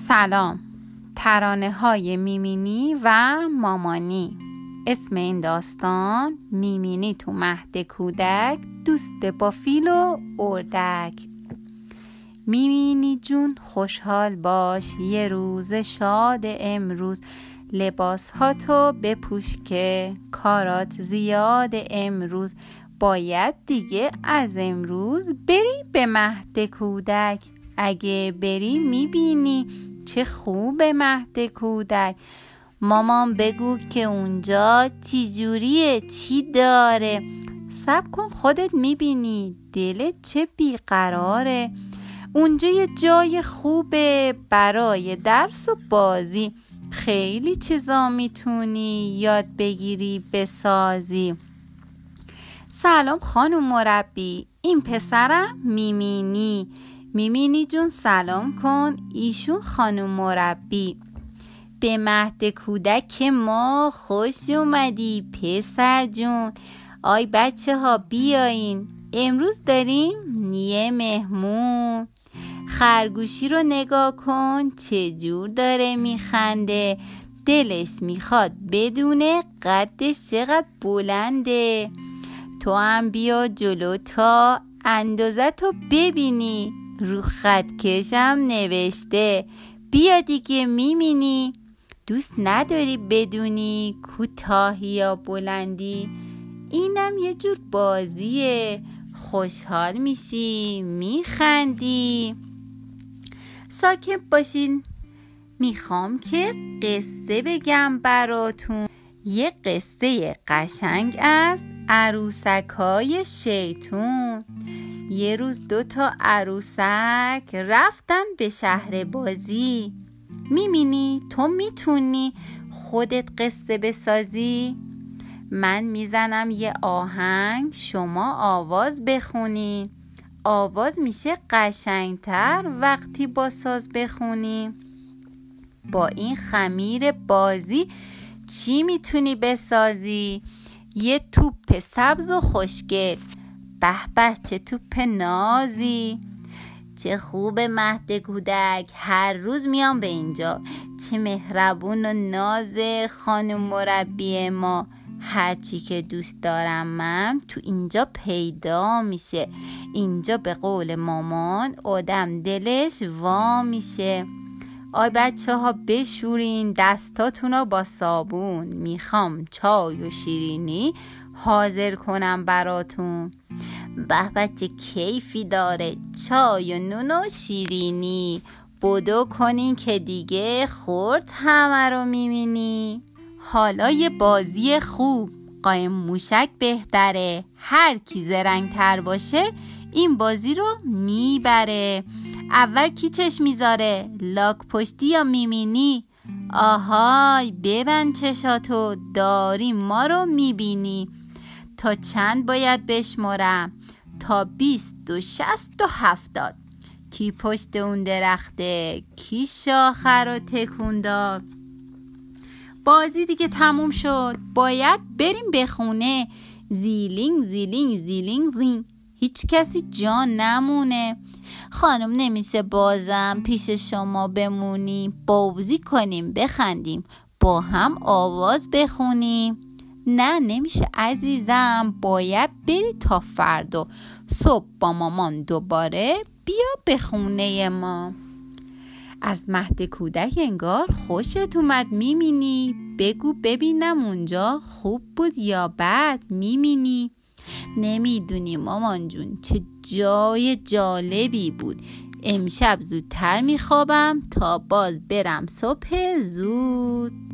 سلام. ترانه های میمینی و مامانی. اسم این داستان میمینی تو مهد کودک دوست با فیل و اردک. میمینی جون خوشحال باش یه روز شاد امروز. لباس ها تو بپوش که کارات زیاد امروز. باید دیگه از امروز بری به مهد کودک. اگه بری می‌بینی چه خوب مهد کودک. مامان بگو که اونجا چی جوریه چی داره؟ سب کن خودت می‌بینی دلت چه بیقراره. اونجا یه جای خوبه برای درس و بازی. خیلی چیزا می‌تونی یاد بگیری بسازی. سلام خانم مربی این پسرم میمینی. میمینی جون سلام کن. ایشون خانم مربی. به مهد کودک ما خوش اومدی پسر جون. آی بچه ها بیاین امروز داریم یه مهمون. خرگوشی رو نگاه کن چجور داره میخنده. دلش می‌خواد بدونه قدش چقدر بلنده. تو هم بیا جلو تا اندازه تو ببینی. رو خط کشم نوشته. بیا دیگه میمینی دوست نداری بدونی کوتاهی یا بلندی؟ اینم یه جور بازیه. خوشحال میشی میخندی. ساکت باشین. می‌خوام که قصه بگم براتون. یه قصه قشنگ از عروسک های شیطون. یه روز دو تا عروسک رفتن به شهر بازی. میمینی تو می‌تونی خودت قصه بسازی؟ من می‌زنم یه آهنگ شما آواز بخونی. آواز میشه قشنگتر وقتی با ساز بخونی. با این خمیر بازی چی می‌تونی بسازی؟ یه توپ سبز و خوشگل. به به چه توپ نازی چه خوب مهد کودک. هر روز میام به اینجا. چه مهربون و ناز خانم مربی ما. هرچی که دوست دارم من تو اینجا پیدا میشه. اینجا به قول مامان آدم دلش وا میشه. آی بچه ها بشورین دستاتون رو با صابون. می‌خوام چای و شیرینی حاضر کنم براتون. به چه کیفی داره. چای و نون و شیرینی. بدو کنین که دیگه خورد همه رو می‌بینی. حالا یه بازی خوب. قایم موشک بهتره. هر کی زرنگ تر باشه این بازی رو می‌بره. اول کی چش می‌ذاره؟ لاک پشتی یا میمینی آهای ببند چشاتو. داری ما رو می‌بینی. تا چند باید بشمرم؟ تا بیست و شست و هفتاد. کی پشت اون درخته کی شاخه رو تکون بازی دیگه تموم شد. باید بریم به خونه. زیلینگ زیلینگ زیلینگ زین هیچ کسی جان نمونه. خانم نمیشه بازم پیش شما بمونیم. بازی کنیم بخندیم. با هم آواز بخونیم. نه نمیشه. عزیزم باید بری تا فردا. صبح با مامان دوباره بیا به خونه ما. از مهد کودک انگار خوشت اومد میمینی بگو ببینم اونجا خوب بود یا بد میمینی نمی‌دونی مامان جون چه جای جالبی بود. امشب زودتر میخوابم تا باز برم صبح زود.